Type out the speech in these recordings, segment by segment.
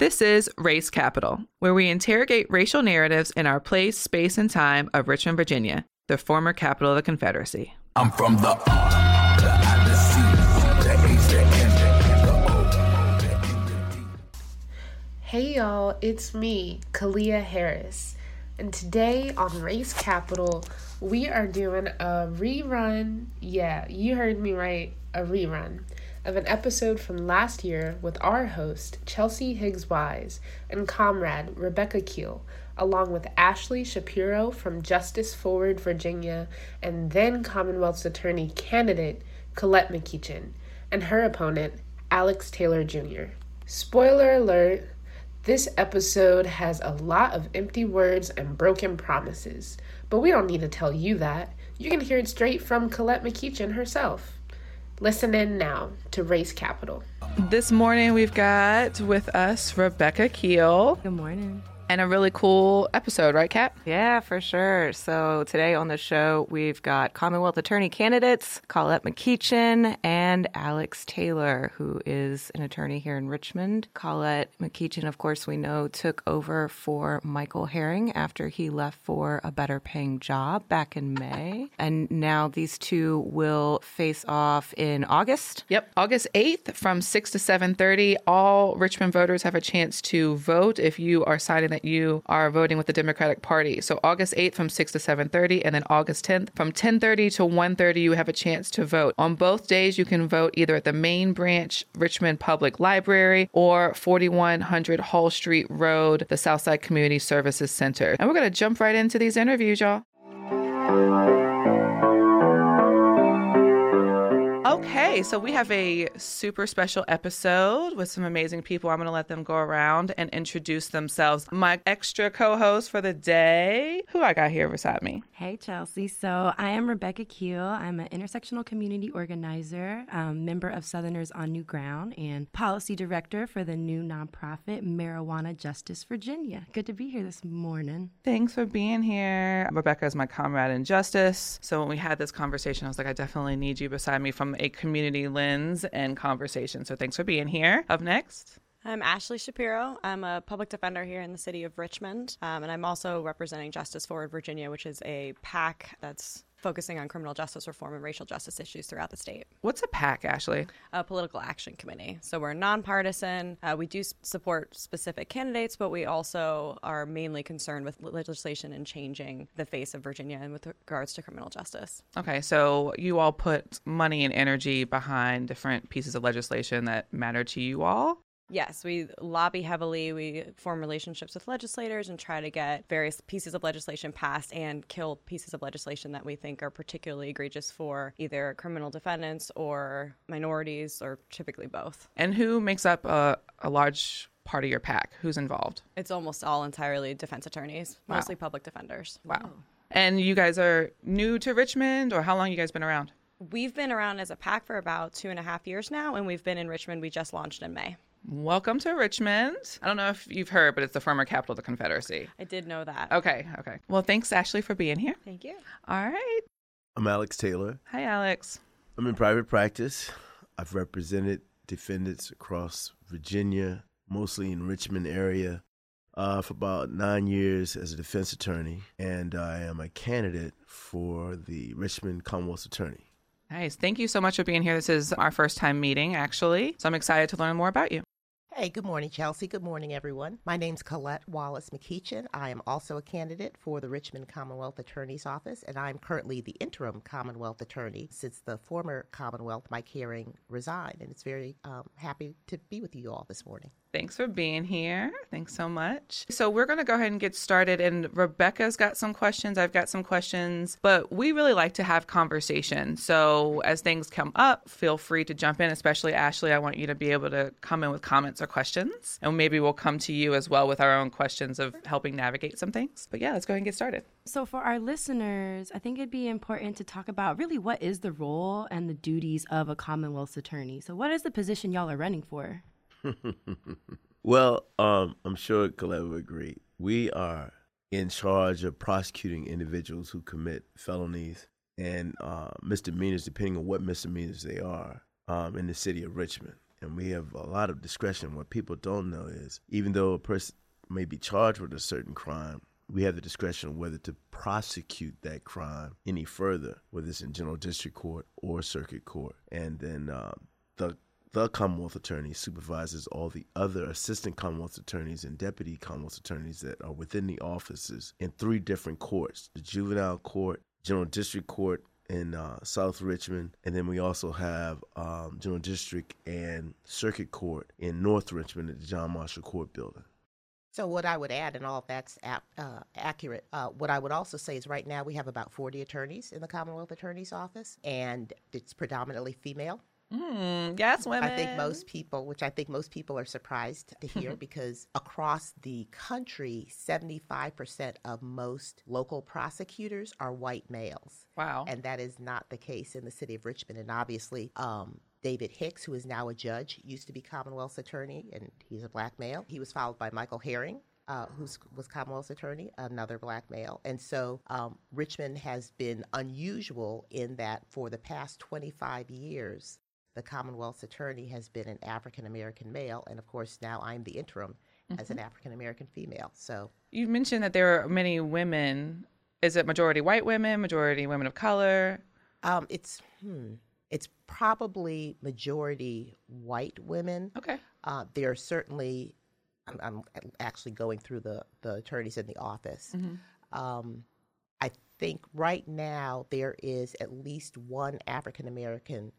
This is Race Capital, where we interrogate racial narratives in our place, space, and time of Richmond, Virginia, the former capital of the Confederacy. I'm from the R, the I, the C, the H, the N, the O, the N. Hey y'all, it's me, Kalia Harris. And today on Race Capital, we are doing a rerun. Yeah, you heard me right, a rerun of an episode from last year with our host, Chelsea Higgs Wise, and comrade Rebecca Keel, along with Ashley Shapiro from Justice Forward Virginia, and then Commonwealth's Attorney candidate, Colette McEachin, and her opponent, Alex Taylor Jr. Spoiler alert this episode has a lot of empty words and broken promises, but we don't need to tell you that. You can hear it straight from Colette McEachin herself. Listen in now to Race Capital. This morning, we've got with us Rebecca Keel Good morning. And a really cool episode, right, Kat? Yeah, for sure. So today on the show, we've got Commonwealth Attorney candidates Colette McEachin and Alex Taylor, who is an attorney here in Richmond. Colette McEachin, of course, we know took over for Michael Herring after he left for a better paying job back in May. And now these two will face off in August. Yep, August 8th from 6 to 7:30, all Richmond voters have a chance to vote if you are citing that you are voting with the Democratic Party. So August 8th from 6 to 7:30 and then August 10th from 10:30 to 1:30 you have a chance to vote. On both days you can vote either at the main branch Richmond Public Library or 4100 Hull Street Road, the Southside Community Services Center. And we're going to jump right into these interviews, y'all. Okay, so we have a super special episode with some amazing people. I'm going to let them go around and introduce themselves. My extra co host for the day, who I got here beside me. Hey, Chelsea. So I am Rebecca Keel. I'm an intersectional community organizer, um, member of Southerners on New Ground, and policy director for the new nonprofit Marijuana Justice Virginia. Good to be here this morning. Thanks for being here. Rebecca is my comrade in justice. So when we had this conversation, I was like, I definitely need you beside me from a community lens and conversation. So thanks for being here. Up next. I'm Ashley Shapiro. I'm a public defender here in the city of Richmond, um, and I'm also representing Justice Forward Virginia, which is a PAC that's focusing on criminal justice reform and racial justice issues throughout the state. What's a PAC, Ashley? A political action committee. So we're nonpartisan. Uh, we do support specific candidates, but we also are mainly concerned with legislation and changing the face of Virginia and with regards to criminal justice. Okay, so you all put money and energy behind different pieces of legislation that matter to you all. Yes, we lobby heavily. We form relationships with legislators and try to get various pieces of legislation passed and kill pieces of legislation that we think are particularly egregious for either criminal defendants or minorities, or typically both. And who makes up a, a large part of your pack? Who's involved? It's almost all entirely defense attorneys, mostly public defenders. Wow. And you guys are new to Richmond, or how long you guys been around? We've been around as a pack for about two and a half years now, and we've been in Richmond. We just launched in May. Welcome to Richmond. I don't know if you've heard, but it's the former capital of the Confederacy. I did know that. Okay, okay. Well, thanks, Ashley, for being here. Thank you. All right. I'm Alex Taylor. Hi, Alex. I'm in private practice. I've represented defendants across Virginia, mostly in Richmond area, uh, for about nine years as a defense attorney, and I am a candidate for the Richmond Commonwealth Attorney. Nice. Thank you so much for being here. This is our first time meeting, actually. So I'm excited to learn more about you. Hey, good morning, Chelsea. Good morning, everyone. My name's Colette Wallace McEachin. I am also a candidate for the Richmond Commonwealth Attorney's Office, and I'm currently the interim Commonwealth Attorney since the former Commonwealth, Mike Herring, resigned. And it's very um, happy to be with you all this morning. Thanks for being here. Thanks so much. So, we're going to go ahead and get started. And Rebecca's got some questions. I've got some questions, but we really like to have conversation. So, as things come up, feel free to jump in, especially Ashley. I want you to be able to come in with comments or questions. And maybe we'll come to you as well with our own questions of helping navigate some things. But yeah, let's go ahead and get started. So, for our listeners, I think it'd be important to talk about really what is the role and the duties of a Commonwealth's attorney. So, what is the position y'all are running for? well, um, I'm sure Colette would agree. We are in charge of prosecuting individuals who commit felonies and uh, misdemeanors, depending on what misdemeanors they are, um, in the city of Richmond. and we have a lot of discretion. What people don't know is even though a person may be charged with a certain crime, we have the discretion of whether to prosecute that crime any further, whether it's in general district court or circuit court. And then uh, the the Commonwealth Attorney supervises all the other assistant Commonwealth attorneys and deputy Commonwealth attorneys that are within the offices in three different courts the juvenile court, general district court in uh, South Richmond, and then we also have um, general district and circuit court in North Richmond at the John Marshall Court Building. So what I would add, and all that's ap- uh, accurate. Uh, what I would also say is, right now we have about 40 attorneys in the Commonwealth Attorney's Office, and it's predominantly female. Mm, yes, women. I think most people, which I think most people are surprised to hear, because across the country, 75% of most local prosecutors are white males. Wow. And that is not the case in the city of Richmond. And obviously, um, David Hicks, who is now a judge, used to be Commonwealth's attorney, and he's a black male. He was followed by Michael Herring, uh, who was Commonwealth's attorney, another black male. And so um, Richmond has been unusual in that for the past 25 years, the Commonwealth's attorney has been an African American male. And of course, now I'm the interim as an African American female. So You mentioned that there are many women. Is it majority white women, majority women of color? um, it's, hmm, it's probably majority white women. Okay. Uh, there are certainly, I'm, I'm actually going through the, the attorneys in the office. Um, I think right now there is at least one African American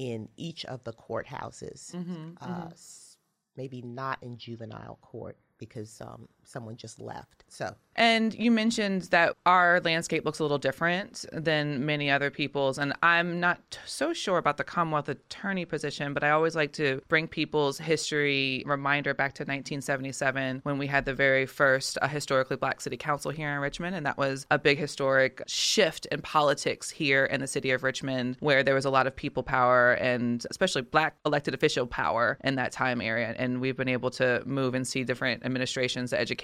in each of the courthouses. uh, s- maybe not in juvenile court because um, someone just left. So And you mentioned that our landscape looks a little different than many other people's. And I'm not t- so sure about the Commonwealth attorney position, but I always like to bring people's history reminder back to 1977 when we had the very first uh, historically black city council here in Richmond. And that was a big historic shift in politics here in the city of Richmond, where there was a lot of people power and especially black elected official power in that time area. And we've been able to move and see different administrations, education,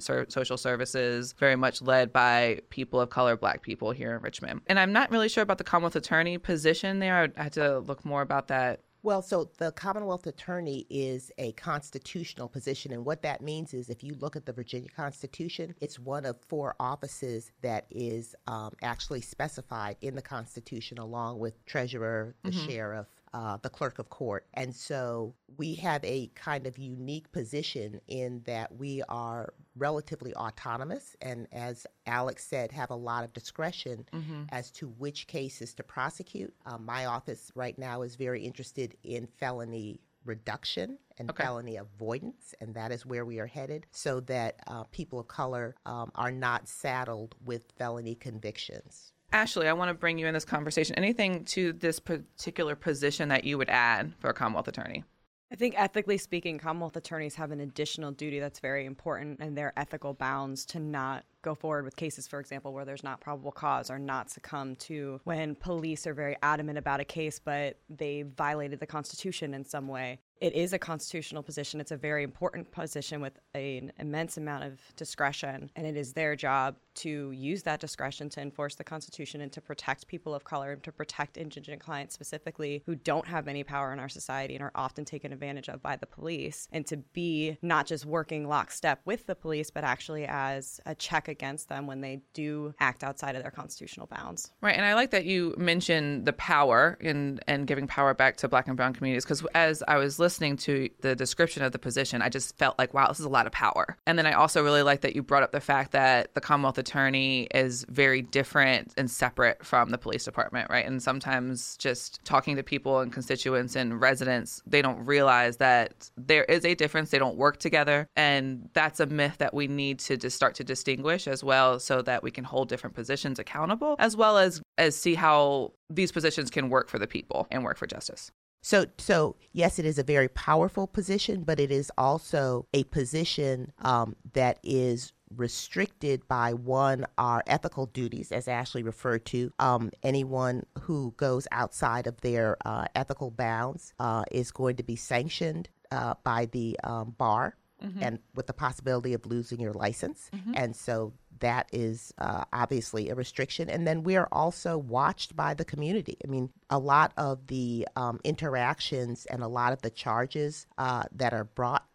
ser- social services, very much led by people of color, black people here in Richmond. And I'm not really sure about the Commonwealth attorney position there. I had to look more about that. Well, so the Commonwealth Attorney is a constitutional position. And what that means is if you look at the Virginia Constitution, it's one of four offices that is um, actually specified in the Constitution, along with treasurer, the sheriff, uh, the clerk of court. And so we have a kind of unique position in that we are relatively autonomous and, as Alex said, have a lot of discretion as to which cases to prosecute. Um, my office right now is very interested in felony reduction and felony avoidance, and that is where we are headed so that uh, people of color um, are not saddled with felony convictions. Ashley, I want to bring you in this conversation. Anything to this particular position that you would add for a Commonwealth attorney? I think ethically speaking, Commonwealth attorneys have an additional duty that's very important and their ethical bounds to not go forward with cases, for example, where there's not probable cause or not succumb to when police are very adamant about a case, but they violated the Constitution in some way. It is a constitutional position. It's a very important position with an immense amount of discretion, and it is their job to use that discretion to enforce the Constitution and to protect people of color and to protect indigent clients specifically who don't have any power in our society and are often taken advantage of by the police, and to be not just working lockstep with the police, but actually as a check against them when they do act outside of their constitutional bounds. Right, and I like that you mentioned the power and and giving power back to Black and Brown communities because as I was listening to the description of the position, I just felt like, wow, this is a lot of power. And then I also really like that you brought up the fact that the Commonwealth Attorney is very different and separate from the police department, right? And sometimes just talking to people and constituents and residents, they don't realize that there is a difference. They don't work together, and that's a myth that we need to just start to distinguish as well, so that we can hold different positions accountable, as well as as see how these positions can work for the people and work for justice. So, so yes, it is a very powerful position, but it is also a position um, that is restricted by one our ethical duties, as Ashley referred to. Um, anyone who goes outside of their uh, ethical bounds uh, is going to be sanctioned uh, by the um, bar. And with the possibility of losing your license. And so that is uh, obviously a restriction. And then we are also watched by the community. I mean, a lot of the um, interactions and a lot of the charges uh, that are brought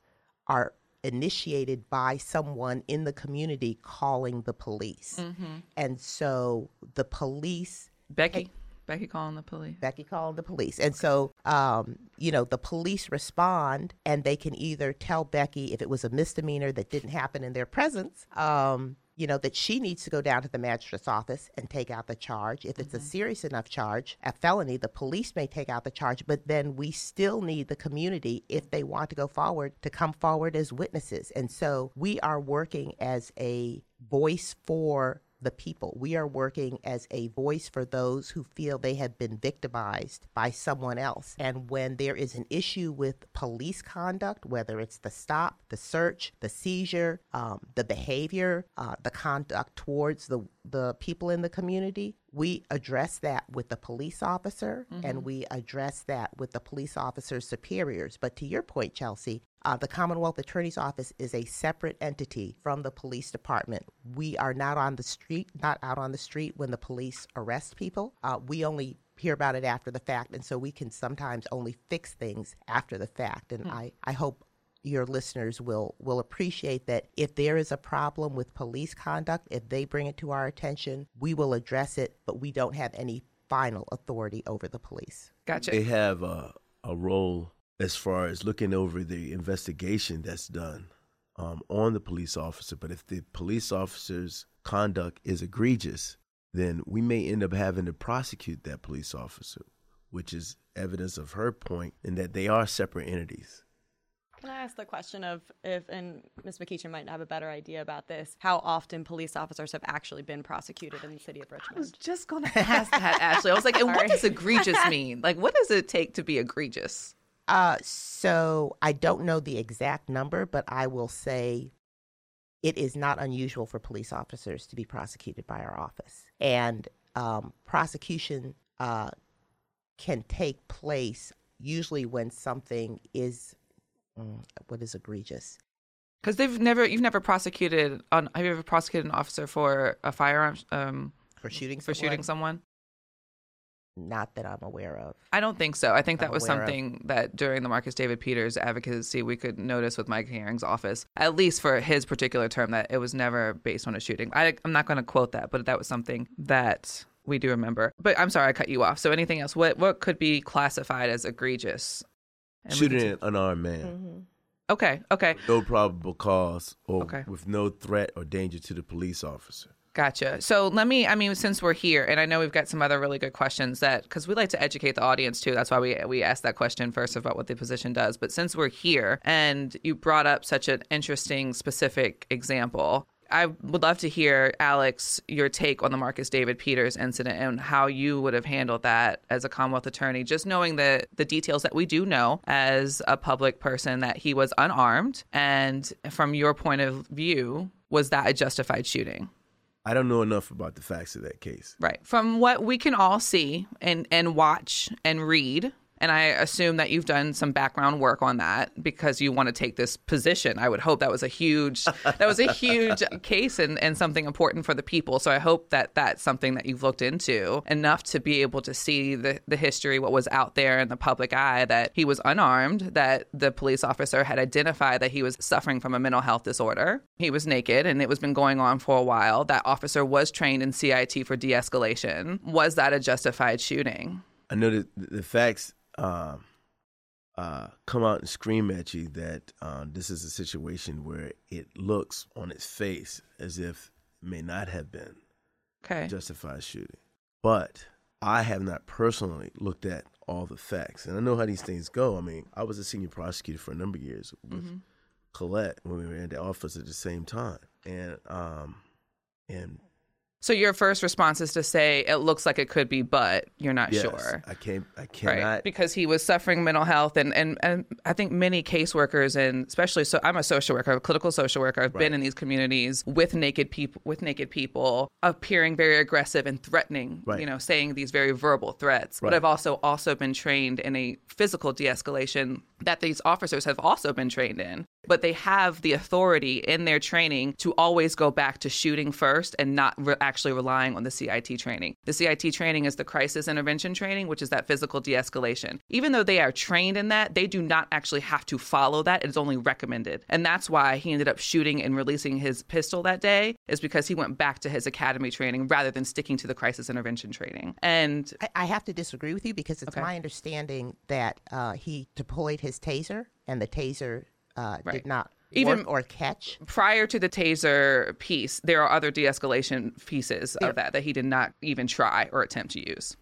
are initiated by someone in the community calling the police. And so the police Becky. Becky calling the police. Becky called the police. And so, um, you know, the police respond and they can either tell Becky if it was a misdemeanor that didn't happen in their presence, um, you know, that she needs to go down to the magistrate's office and take out the charge. If it's a mm-hmm. serious enough charge, a felony, the police may take out the charge, but then we still need the community, if they want to go forward, to come forward as witnesses. And so we are working as a voice for the people. We are working as a voice for those who feel they have been victimized by someone else. And when there is an issue with police conduct, whether it's the stop, the search, the seizure, um, the behavior, uh, the conduct towards the the people in the community, we address that with the police officer and we address that with the police officer's superiors. But to your point, Chelsea, uh, the Commonwealth Attorney's Office is a separate entity from the police department. We are not on the street, not out on the street when the police arrest people. Uh, we only hear about it after the fact, and so we can sometimes only fix things after the fact. And I, I hope your listeners will will appreciate that if there is a problem with police conduct, if they bring it to our attention, we will address it, but we don't have any final authority over the police. Gotcha. They have a, a role as far as looking over the investigation that's done um, on the police officer. But if the police officer's conduct is egregious, then we may end up having to prosecute that police officer, which is evidence of her point in that they are separate entities. Can I ask the question of if, and Ms. McEachin might have a better idea about this, how often police officers have actually been prosecuted in the city of Richmond? I was just gonna ask that, Ashley. I was like, and what does egregious mean? Like, what does it take to be egregious? Uh, so I don't know the exact number, but I will say it is not unusual for police officers to be prosecuted by our office. And um, prosecution uh, can take place usually when something is, mm, what is egregious? Because they've never, you've never prosecuted on. Have you ever prosecuted an officer for a firearm um, For shooting for shooting someone? Not that I'm aware of. I don't think so. I think that I'm was aware of. something that during the Marcus David Peters advocacy we could notice with Mike Herring's office, at least for his particular term, that it was never based on a shooting. I, I'm not going to quote that, but that was something that we do remember. But I'm sorry I cut you off. So anything else? What what could be classified as egregious? And Shooting an unarmed man, mm-hmm. Okay. Okay. no probable cause or Okay. with no threat or danger to the police officer. Gotcha. So let me, I mean, since we're here, and I know we've got some other really good questions that, because we like to educate the audience too. That's why we we asked that question first about what the position does. But since we're here, and you brought up such an interesting, specific example. I would love to hear, Alex, your take on the Marcus David Peters incident and how you would have handled that as a Commonwealth attorney, just knowing the, the details that we do know as a public person that he was unarmed. And from your point of view, was that a justified shooting? I don't know enough about the facts of that case. Right. From what we can all see and and watch and read, and I assume that you've done some background work on that because you want to take this position. I would hope that was a huge that was a huge case and, and something important for the people. So I hope that that's something that you've looked into enough to be able to see the, the history, what was out there in the public eye, that he was unarmed, that the police officer had identified that he was suffering from a mental health disorder. He was naked and it was been going on for a while. That officer was trained in CIT for de escalation. Was that a justified shooting? I know that the facts um, uh, come out and scream at you that uh, this is a situation where it looks on its face as if it may not have been Okay. justified shooting. But I have not personally looked at all the facts, and I know how these things go. I mean, I was a senior prosecutor for a number of years with Colette when we were in the office at the same time, and um, and So your first response is to say it looks like it could be, but you're not yes, sure. I can't, I Right, cannot. because he was suffering mental health, and, and, and I think many caseworkers, and especially so, I'm a social worker, a clinical social worker. I've been in these communities with naked people, with naked people, appearing very aggressive and threatening. Right. You know, saying these very verbal threats. But I've also also been trained in a physical de-escalation that these officers have also been trained in. But they have the authority in their training to always go back to shooting first and not re- actually relying on the CIT training. The CIT training is the crisis intervention training, which is that physical de escalation. Even though they are trained in that, they do not actually have to follow that. It's only recommended. And that's why he ended up shooting and releasing his pistol that day, is because he went back to his academy training rather than sticking to the crisis intervention training. And I, I have to disagree with you because it's Okay. my understanding that uh, he deployed his taser and the taser uh, Right. did not Even- or catch. prior to the taser piece, there are other de escalation pieces of that that he did not even try or attempt to use.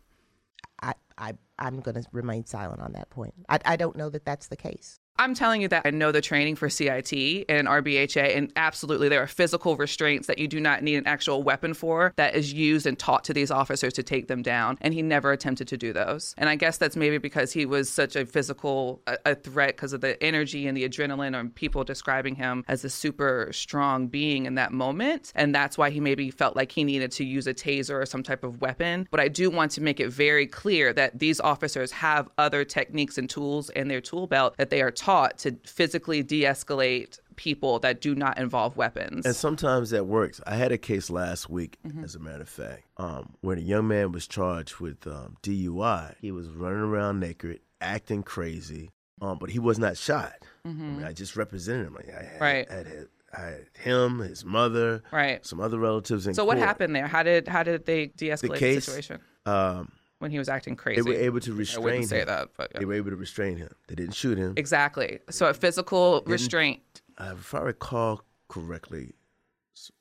I, I, I'm going to remain silent on that point. I, I don't know that that's the case. I'm telling you that I know the training for CIT and RBHA, and absolutely there are physical restraints that you do not need an actual weapon for that is used and taught to these officers to take them down. And he never attempted to do those. And I guess that's maybe because he was such a physical a, a threat because of the energy and the adrenaline, and people describing him as a super strong being in that moment. And that's why he maybe felt like he needed to use a taser or some type of weapon. But I do want to make it very clear that these officers have other techniques and tools in their tool belt that they are taught to physically de escalate people that do not involve weapons. And sometimes that works. I had a case last week, Mm-hmm. as a matter of fact, um, where a young man was charged with um, DUI. He was running around naked, acting crazy, um, but he was not shot. I mean, I just represented him. Like I had, Mm-hmm. Right. I had, I had him, his mother, Right. some other relatives in so what happened there? How did how did they de escalate the, case- situation Um, when he was acting crazy? they were able to restrain. I wouldn't say him. that, but yeah. They were able to restrain him. They didn't shoot him. exactly. So a physical restraint. uh, if I recall correctly,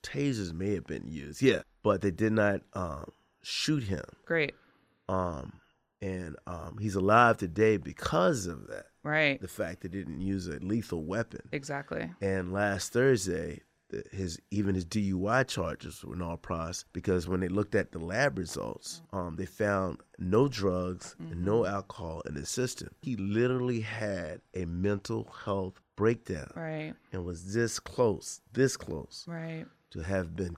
tasers may have been used. Yeah, but they did not um, shoot him. Great. Um, and um, he's alive today because of that. Right. The fact they didn't use a lethal weapon. Exactly. And last Thursday, his even his DUI charges were null pros because when they looked at the lab results, um, they found no drugs and no alcohol in his system. He literally had a mental health breakdown Right. and was this close, this close Right. to have been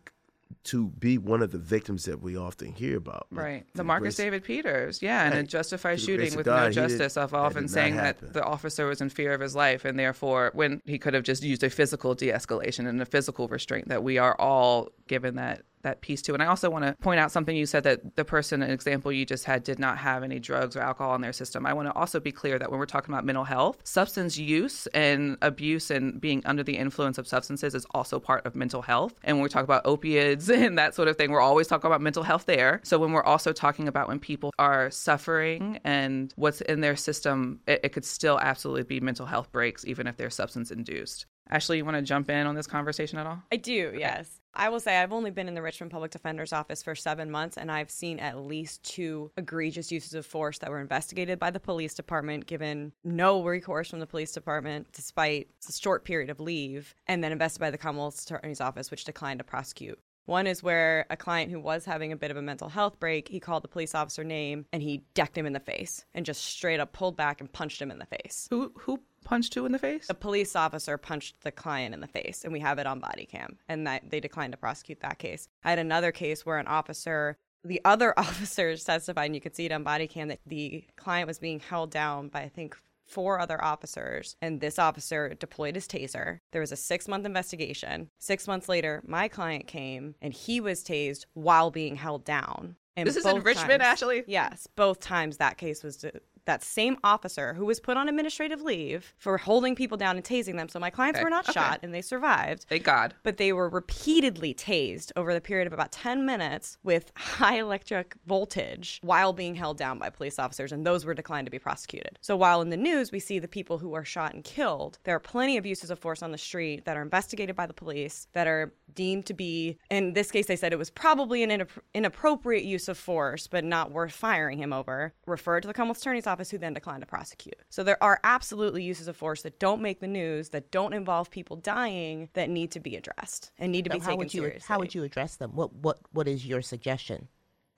to be one of the victims that we often hear about. But Right. The Marcus David Peters. Yeah. And a Right. justified To the grace shooting with God, no did- justice of that often did saying happen. that the officer was in fear of his life and therefore when he could have just used a physical de escalation and a physical restraint that we are all given that that piece too. And I also want to point out something you said that the person, an example you just had, did not have any drugs or alcohol in their system. I want to also be clear that when we're talking about mental health, substance use and abuse and being under the influence of substances is also part of mental health. And when we talk about opiates and that sort of thing, we're always talking about mental health there. So when we're also talking about when people are suffering and what's in their system, it, it could still absolutely be mental health breaks, even if they're substance induced. Ashley, you want to jump in on this conversation at all? I do, yes. I will say I've only been in the Richmond Public Defender's Office for seven months, and I've seen at least two egregious uses of force that were investigated by the police department, given no recourse from the police department despite a short period of leave, and then investigated by the Commonwealth Attorney's Office, which declined to prosecute. One is where a client who was having a bit of a mental health break, he called the police officer name and he decked him in the face and just straight up pulled back and punched him in the face. Who who punched who in the face? A police officer punched the client in the face, and we have it on body cam, and that they declined to prosecute that case. I had another case where an officer, the other officers testified, and you could see it on body cam that the client was being held down by I think four other officers, and this officer deployed his taser. There was a six month investigation. Six months later, my client came, and he was tased while being held down. And This is in Richmond, times- Ashley? Yes, both times that case was that same officer who was put on administrative leave for holding people down and tasing them. So my clients Okay, were not okay. shot and they survived. Thank God. But they were repeatedly tased over the period of about 10 minutes with high electric voltage while being held down by police officers, and those were declined to be prosecuted. So while in the news we see the people who are shot and killed, there are plenty of uses of force on the street that are investigated by the police that are deemed to be, in this case, they said it was probably an inapp- inappropriate use of force, but not worth firing him over, referred to the Commonwealth Attorney's Office, who then declined to prosecute. So there are absolutely uses of force that don't make the news, that don't involve people dying, that need to be addressed and need to So be how taken you seriously. how would you address them? What what what is your suggestion?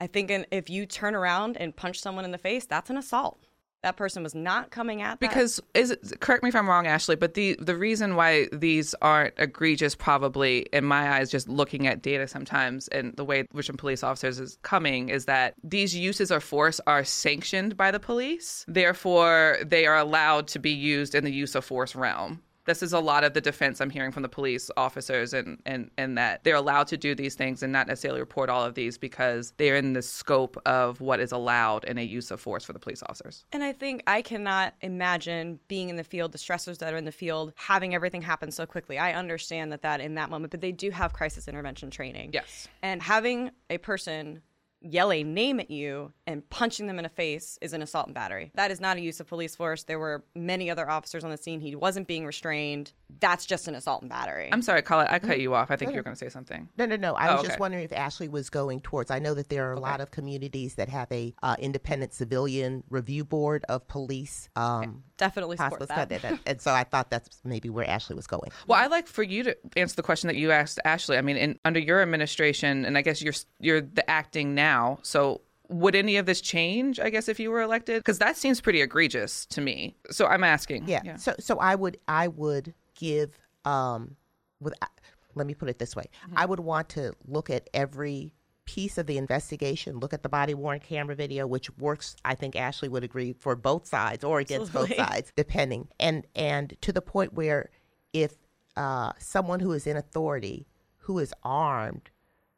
I think if you turn around and punch someone in the face, that's an assault. That person was not coming at that. Because is it, correct me if I'm wrong, Ashley, but the the reason why these aren't egregious, probably in my eyes, just looking at data sometimes and the way Richmond police officers is coming, is that these uses of force are sanctioned by the police. Therefore, they are allowed to be used in the use of force realm. This is a lot of the defense I'm hearing from the police officers and, and, and that they're allowed to do these things and not necessarily report all of these because they're in the scope of what is allowed in a use of force for the police officers. And I think I cannot imagine being in the field, the stressors that are in the field, having everything happen so quickly. I understand that that in that moment, but they do have crisis intervention training. Yes. And having a person yell a name at you and punching them in the face is an assault and battery. That is not a use of police force. There were many other officers on the scene. He wasn't being restrained. That's just an assault and battery. I'm sorry, Colette, I cut you off. I think you were going to say something. No, no, no. I Oh, was okay. just wondering if Ashley was going towards. I know that there are a lot of communities that have a uh, independent civilian review board of police. Um, Definitely support hospitals. that. And- and so I thought that's maybe where Ashley was going. Well, I'd like for you to answer the question that you asked Ashley. I mean, in, under your administration, and I guess you're you're the acting now. So, would any of this change? I guess if you were elected, because that seems pretty egregious to me. So I'm asking. Yeah. So so I would I would give um with let me put it this way. I would want to look at every piece of the investigation, look at the body worn camera video which works I think Ashley would agree for both sides or against both sides depending. And and to the point where if uh someone who is in authority who is armed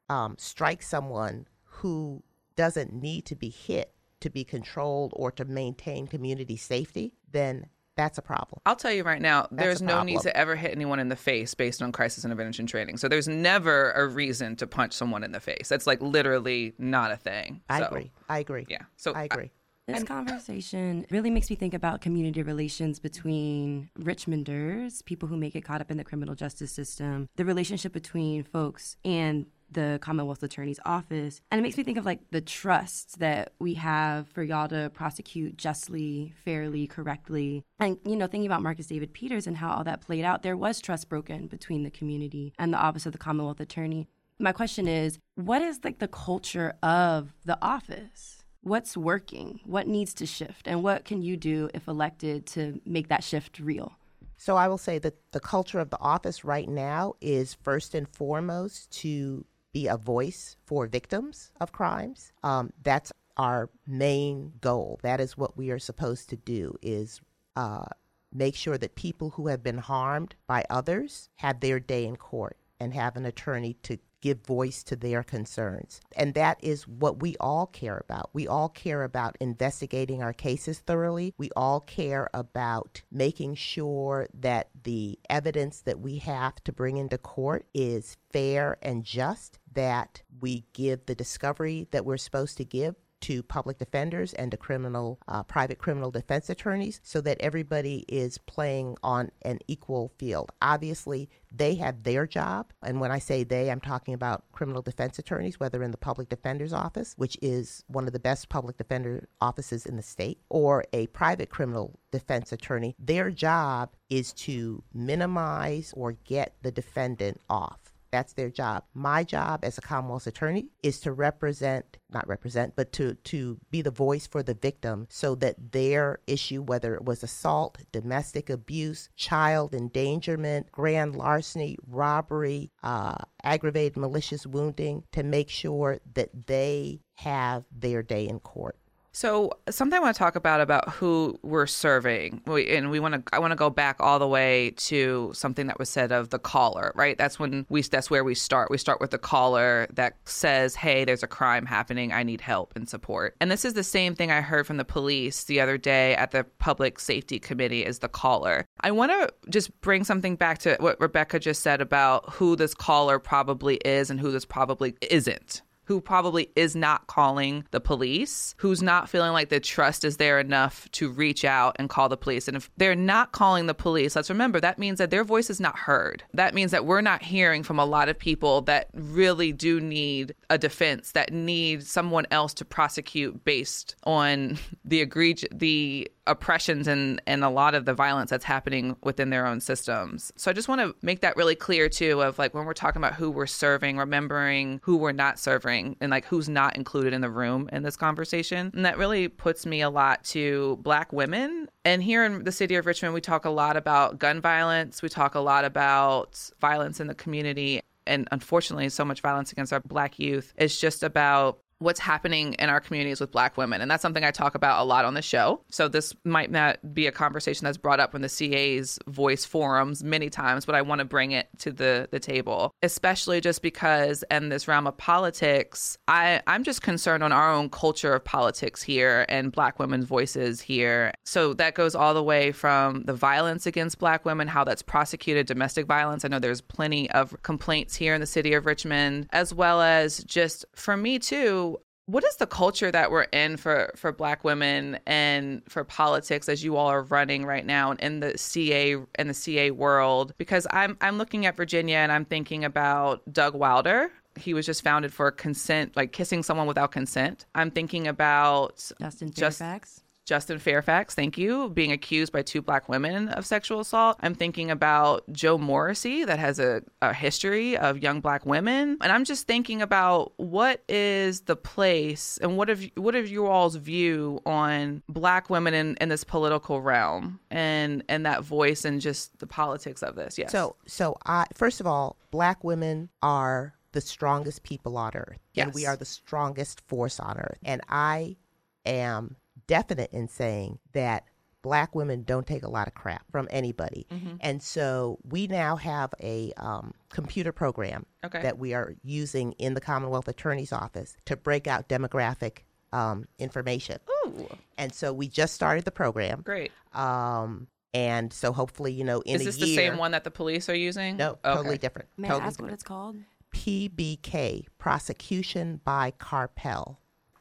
um strikes someone who doesn't need to be hit to be controlled or to maintain community safety, then that's a problem. I'll tell you right now, there's no need to ever hit anyone in the face based on crisis intervention training. So there's never a reason to punch someone in the face. That's like literally not a thing. I So, agree. I agree. Yeah. So I agree. This conversation really makes me think about community relations between Richmonders, people who may get caught up in the criminal justice system, the relationship between folks and the Commonwealth Attorney's Office. And it makes me think of like the trust that we have for y'all to prosecute justly, fairly, correctly. And, you know, thinking about Marcus David Peters and how all that played out, there was trust broken between the community and the Office of the Commonwealth Attorney. My question is what is like the culture of the office? What's working? What needs to shift? And what can you do if elected to make that shift real? So I will say that the culture of the office right now is first and foremost to be a voice for victims of crimes. Um, that's our main goal. That is what we are supposed to do is uh, make sure that people who have been harmed by others have their day in court and have an attorney to give voice to their concerns. And that is what we all care about. We all care about investigating our cases thoroughly. We all care about making sure that the evidence that we have to bring into court is fair and just, that we give the discovery that we're supposed to give to public defenders and to criminal uh, private criminal defense attorneys so that everybody is playing on an equal field. Obviously they have their job. And when i say they i'm talking about criminal defense attorneys whether in the public defender's office which is one of the best public defender offices in the state or a private criminal defense attorney their job is to minimize or get the defendant off that's their job. My job as a Commonwealth attorney is to represent, not represent, but to, to be the voice for the victim so that their issue, whether it was assault, domestic abuse, child endangerment, grand larceny, robbery, uh, aggravated malicious wounding, to make sure that they have their day in court. So something I want to talk about about who we're serving, we, and we want to. I want to go back all the way to something that was said of the caller. Right, that's when we. That's where we start. We start with the caller that says, "Hey, there's a crime happening. I need help and support." And this is the same thing I heard from the police the other day at the Public Safety Committee. Is the caller? I want to just bring something back to what Rebecca just said about who this caller probably is and who this probably isn't who probably is not calling the police, who's not feeling like the trust is there enough to reach out and call the police. And if they're not calling the police, let's remember that means that their voice is not heard. That means that we're not hearing from a lot of people that really do need a defense, that need someone else to prosecute based on the egregious, the oppressions and and a lot of the violence that's happening within their own systems. So I just want to make that really clear too of like when we're talking about who we're serving, remembering who we're not serving and like who's not included in the room in this conversation. And that really puts me a lot to black women. And here in the city of Richmond, we talk a lot about gun violence, we talk a lot about violence in the community and unfortunately so much violence against our black youth is just about what's happening in our communities with black women. And that's something I talk about a lot on the show. So this might not be a conversation that's brought up in the CA's voice forums many times, but I want to bring it to the, the table, especially just because in this realm of politics, I, I'm just concerned on our own culture of politics here and black women's voices here. So that goes all the way from the violence against black women, how that's prosecuted, domestic violence. I know there's plenty of complaints here in the city of Richmond, as well as just for me too, what is the culture that we're in for for black women and for politics as you all are running right now in the CA in the CA world? Because I'm I'm looking at Virginia and I'm thinking about Doug Wilder. He was just founded for consent like kissing someone without consent. I'm thinking about Justin Just- Fairfax. Justin Fairfax, thank you, being accused by two black women of sexual assault. I'm thinking about Joe Morrissey, that has a, a history of young black women. And I'm just thinking about what is the place and what have what have you all's view on black women in, in this political realm and and that voice and just the politics of this. Yes. So, so I first of all, black women are the strongest people on earth, and we are the strongest force on earth. And I am definite in saying that black women don't take a lot of crap from anybody. Mm-hmm. And so we now have a um, computer program Okay. that we are using in the Commonwealth Attorney's Office to break out demographic um, information. Ooh, And so we just started the program. great. Um, and so hopefully, you know, in Is a this year, the same one that the police are using? No, Okay. totally different. May totally I ask what it's called? PBK, prosecution by Karpel.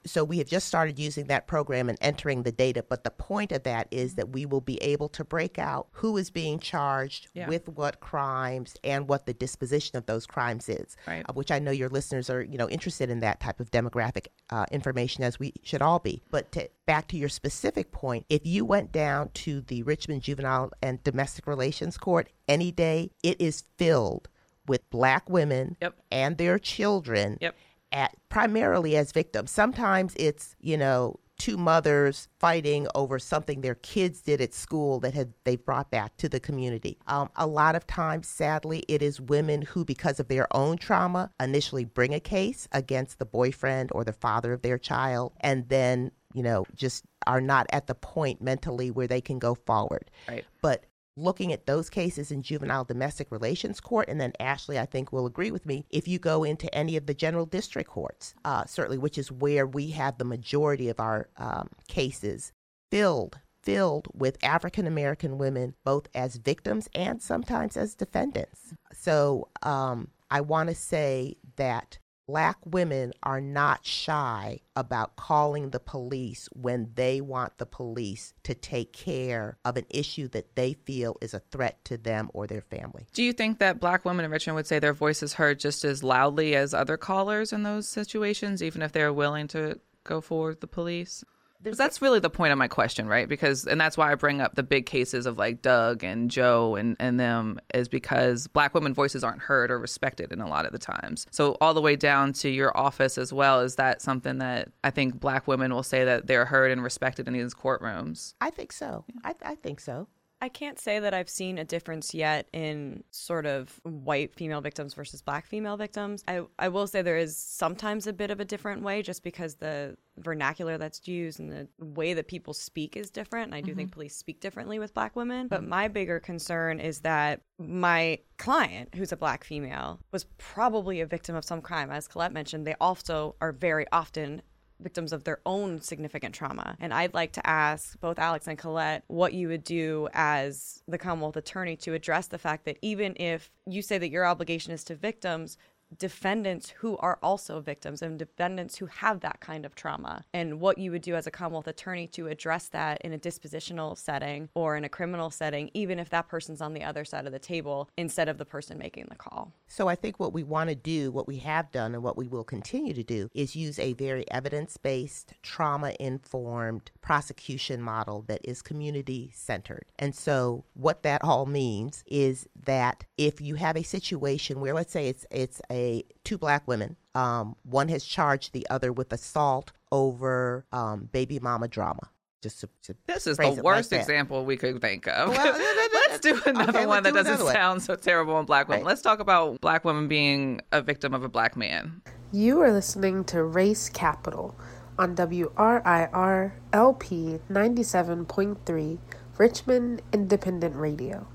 So we have just started using that program and entering the data, but the point of that is that we will be able to break out who is being charged Yeah. with what crimes and what the disposition of those crimes is. Right. uh, which I know your listeners are, you know, interested in that type of demographic uh, information as we should all be. But to, back to your specific point, if you went down to the Richmond Juvenile and Domestic Relations Court any day, it is filled with black women Yep. and their children Yep. At primarily as victims. Sometimes it's, you know, two mothers fighting over something their kids did at school that had they brought back to the community. Um, a lot of times, sadly, it is women who, because of their own trauma, initially bring a case against the boyfriend or the father of their child, and then you know just are not at the point mentally where they can go forward. Right. But looking at those cases in juvenile domestic relations court, and then Ashley, I think, will agree with me. If you go into any of the general district courts, uh, certainly, which is where we have the majority of our um, cases filled. Filled with African American women, both as victims and sometimes as defendants. So um, I want to say that black women are not shy about calling the police when they want the police to take care of an issue that they feel is a threat to them or their family. Do you think that black women in Richmond would say their voice is heard just as loudly as other callers in those situations, even if they're willing to go forward with the police? Because that's really the point of my question, right? Because, and that's why I bring up the big cases of like Doug and Joe and, and them, is because black women voices aren't heard or respected in a lot of the times. So, all the way down to your office as well, is that something that I think black women will say that they're heard and respected in these courtrooms? I think so. I, I think so. I can't say that I've seen a difference yet in sort of white female victims versus black female victims. I, I will say there is sometimes a bit of a different way just because the vernacular that's used and the way that people speak is different. And I do mm-hmm. think police speak differently with black women. But my bigger concern is that my client, who's a black female, was probably a victim of some crime. As Colette mentioned, they also are very often victims of their own significant trauma. And I'd like to ask both Alex and Colette what you would do as the Commonwealth attorney to address the fact that even if you say that your obligation is to victims, defendants who are also victims and defendants who have that kind of trauma and what you would do as a commonwealth attorney to address that in a dispositional setting or in a criminal setting even if that person's on the other side of the table instead of the person making the call So I think what we want to do, what we have done, and what we will continue to do is use a very evidence based, trauma informed prosecution model that is community centered. And so what that all means is that if you have a situation where, let's say it's it's a two black women, um, one has charged the other with assault over um, baby mama drama. Just to, to This is the it like worst example we could think of. Well, no, no, no, Let's do another okay, one that do doesn't one. sound so terrible on black women. Right. Let's talk about black women being a victim of a black man. You are listening to Race Capital on WRIR LP 97.3 Richmond Independent Radio.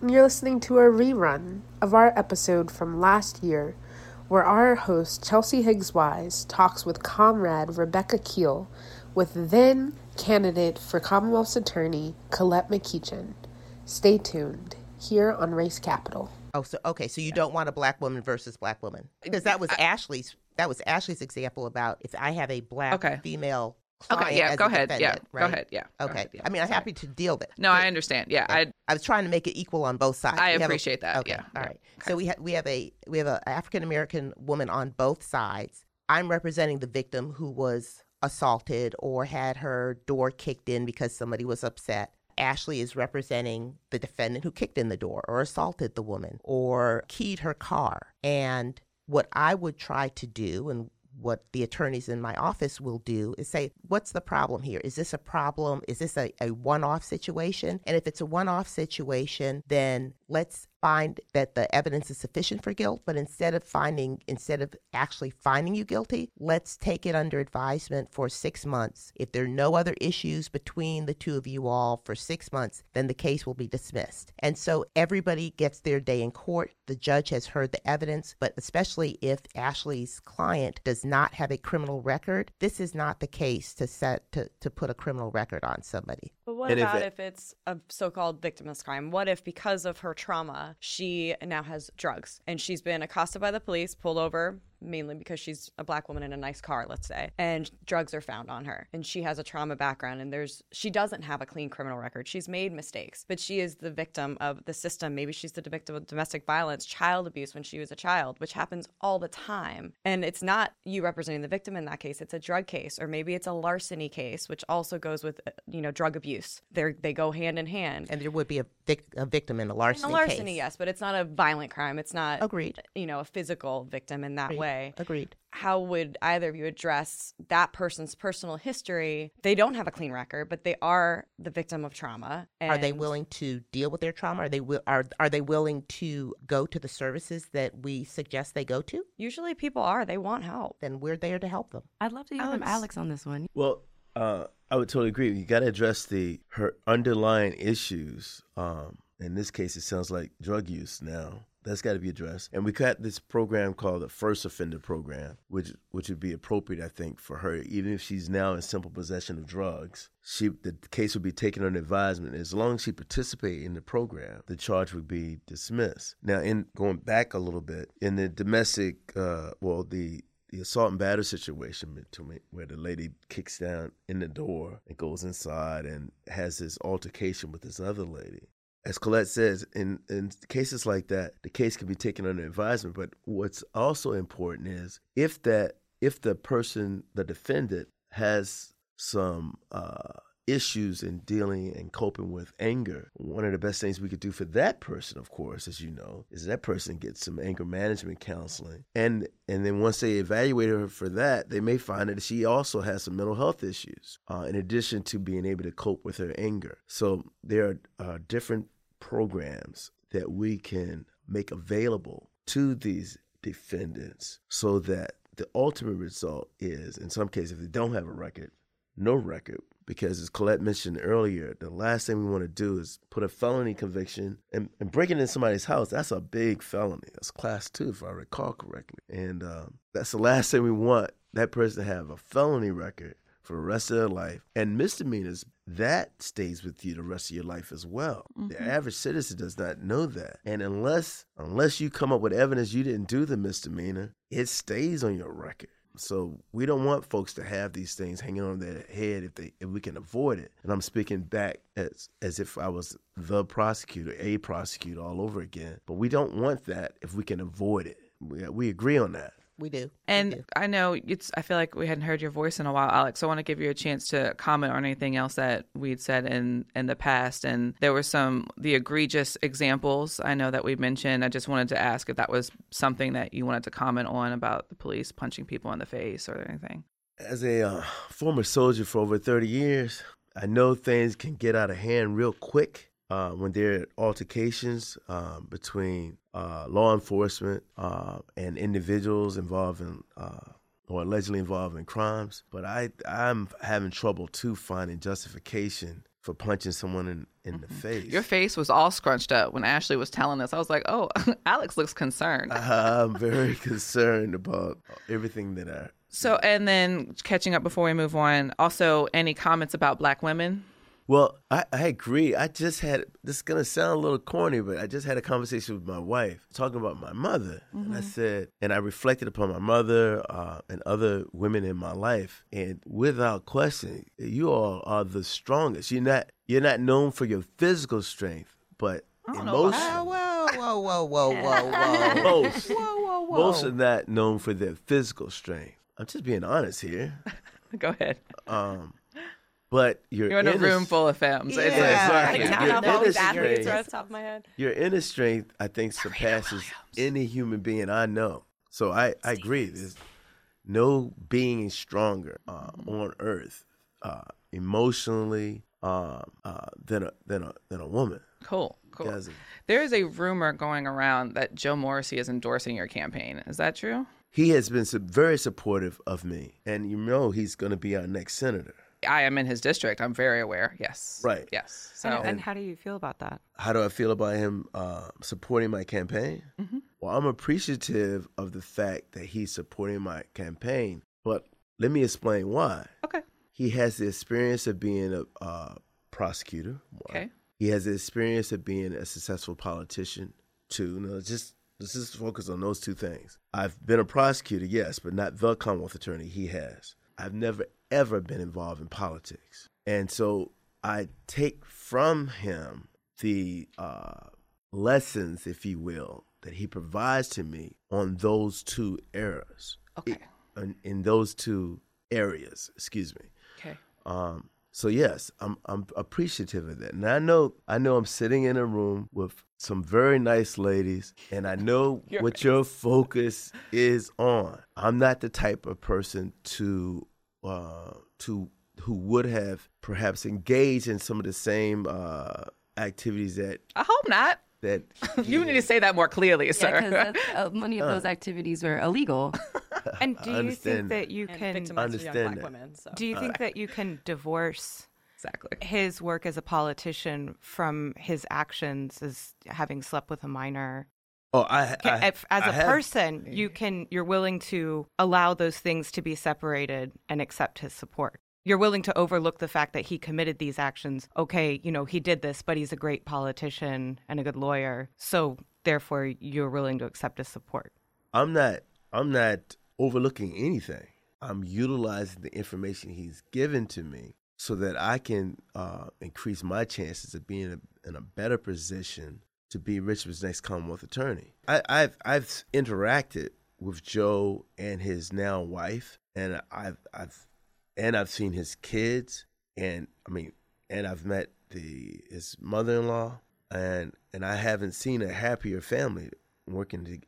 And you're listening to a rerun of our episode from last year where our host Chelsea Higgs Wise talks with comrade Rebecca Keel with then candidate for Commonwealth's Attorney Colette McEachin. Stay tuned here on Race Capital. Oh, so okay, so you don't want a black woman versus black woman because that was Ashley's. That was Ashley's example about if I have a black Okay. female. Client Okay, yeah, go ahead. Yeah, defendant, go ahead. Yeah. Okay. ahead, yeah. I mean, I'm Sorry. happy to deal with. It. No, I understand. Yeah, I I was trying to make it equal on both sides. I have a- appreciate that, Okay. yeah, All yeah, right. So we have we have a we have an African American woman on both sides. I'm representing the victim who was assaulted or had her door kicked in because somebody was upset. Ashley is representing the defendant who kicked in the door or assaulted the woman or keyed her car. And what I would try to do and what the attorneys in my office will do is say, what's the problem here? Is this a problem? Is this a, a one off situation? And if it's a one off situation, then let's find that the evidence is sufficient for guilt. But instead of finding, instead of actually finding you guilty, let's take it under advisement for six months. If there are no other issues between the two of you all for six months, then the case will be dismissed. And so everybody gets their day in court. The judge has heard the evidence, but especially if Ashley's client does not have a criminal record, this is not the case to set to, to put a criminal record on somebody. But what And if about it- if, it's a so-called victimless crime? What if, because of her trauma, she now has drugs. And she's been accosted by the police, pulled over mainly because she's a black woman in a nice car, let's say, and drugs are found on her, and she has a trauma background, and there's she doesn't have a clean criminal record. She's made mistakes, but she is the victim of the system. Maybe she's the victim of domestic violence, child abuse when she was a child, which happens all the time. And it's not you representing the victim in that case; it's a drug case, or maybe it's a larceny case, which also goes with uh, you know drug abuse. They they go hand in hand. And there would be a, vic- a victim in a In larceny, a larceny, case. yes, but it's not a violent crime. It's not Agreed. You know, a physical victim in that Agreed. way. Agreed. How would either of you address that person's personal history? They don't have a clean record, but they are the victim of trauma. Are they willing to deal with their trauma? Are they wi- are are they willing to go to the services that we suggest they go to? Usually, people are. They want help. Then we're there to help them. I'd love to hear from Alex. Alex on this one. Well, uh, I would totally agree. You got to address the her underlying issues. Um, in this case, it sounds like drug use now. That's got to be addressed. And we got this program called the First Offender Program, which which would be appropriate, I think, for her. Even if she's now in simple possession of drugs, she the case would be taken under advisement. As long as she participated in the program, the charge would be dismissed. Now, in going back a little bit, in the domestic, uh, well, the the assault and battery situation to me, where the lady kicks down in the door and goes inside and has this altercation with this other lady. As Colette says, in, in cases like that, the case can be taken under advisement. But what's also important is if that if the person, the defendant, has some uh, issues in dealing and coping with anger, one of the best things we could do for that person, of course, as you know, is that person gets some anger management counseling. And and then once they evaluate her for that, they may find that she also has some mental health issues, uh, in addition to being able to cope with her anger. So there are uh, different programs that we can make available to these defendants so that the ultimate result is, in some cases, if they don't have a record, no record. Because as Colette mentioned earlier, the last thing we want to do is put a felony conviction and, and breaking into somebody's house. That's a big felony. That's class two, if I recall correctly. And um, that's the last thing we want that person to have a felony record for the rest of their life. And misdemeanors, that stays with you the rest of your life as well. The average citizen does not know that. And unless unless you come up with evidence you didn't do the misdemeanor, it stays on your record. So we don't want folks to have these things hanging on their head if they if we can avoid it. And I'm speaking back as as if I was the prosecutor, a prosecutor all over again. But we don't want that if we can avoid it. We, we agree on that. We do. We do. And I know it's. I feel like we hadn't heard your voice in a while, Alex. So I want to give you a chance to comment on anything else that we'd said in in the past. And there were some the egregious examples I know that we mentioned. I just wanted to ask if that was something that you wanted to comment on about the police punching people in the face or anything. As a uh, former soldier for over 30 years, I know things can get out of hand real quick. Uh, when there are altercations um, between uh, law enforcement uh, and individuals involved in uh, or allegedly involved in crimes. But I I'm having trouble too finding justification for punching someone in, in the face. Your face was all scrunched up when Ashley was telling us. I was like, oh, Alex looks concerned. I'm very concerned about everything that I. So, and then catching up before we move on, also, any comments about black women? Well, I, I agree. I just had this is gonna sound a little corny, but I just had a conversation with my wife talking about my mother, and I said, and I reflected upon my mother uh, and other women in my life, and without question, you all are the strongest. You're not you're not known for your physical strength, but emotion. Oh, whoa, whoa, whoa, whoa, whoa, whoa. Most, whoa, whoa, whoa. most are not known for their physical strength. I'm just being honest here. Go ahead. Um, but you're, You're in a inner- room full of femmes. It's Yeah. like- Like, Your- now your I'm always inner athletes strength- right off the top of my head. Your inner strength, I think, surpasses any human being I know. So I, I agree. There's no being stronger uh, on earth uh, emotionally um, uh, than a than a than a woman. Cool, cool. Because- There is a rumor going around that Joe Morrissey is endorsing your campaign. Is that true? He has been su- very supportive of me, and you know he's going to be our next senator. I am in his district. I'm very aware. Yes. Right. Yes. So And, and how do you feel about that? How do I feel about him uh, supporting my campaign? Well, I'm appreciative of the fact that he's supporting my campaign, but let me explain why. okay. He has the experience of being a uh, prosecutor. one. Okay. He has the experience of being a successful politician. Two. No, just let's just focus on those two things. I've been a prosecutor, yes, but not the Commonwealth attorney. He has. I've never ever been involved in politics, and so I take from him the uh, lessons, if you will, that he provides to me on those two eras. Okay. In, in those two areas, excuse me. Okay. Um, so yes, I'm I'm appreciative of that, and I know I know I'm sitting in a room with some very nice ladies, and I know what your focus is on. I'm not the type of person to uh, to who would have perhaps engaged in some of the same uh, activities that I hope not. that You need to say that more clearly, Yeah, sir. because uh, many of those activities were illegal. And do you think that you can victimized young understand black that. women. So. do you think that you can divorce exactly. his work as a politician from his actions as having slept with a minor? Oh I, Can- I if, as a a person, you can you're willing to allow those things to be separated and accept his support. You're willing to overlook the fact that he committed these actions. Okay, you know, he did this, but he's a great politician and a good lawyer. So therefore you're willing to accept his support. I'm not I'm not overlooking anything. I'm utilizing the information he's given to me so that I can uh, increase my chances of being a, in a better position to be Richmond's next Commonwealth attorney. I, I've I've interacted with Joe and his now wife, and I've I've and I've seen his kids, and I mean, and I've met the his mother-in-law, and and I haven't seen a happier family working to,